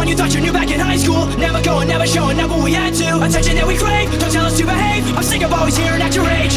one you thought you knew back in high school. Never going, never showing up what we had to. Attention that we crave, don't tell us to behave. I'm sick of always hearing at your age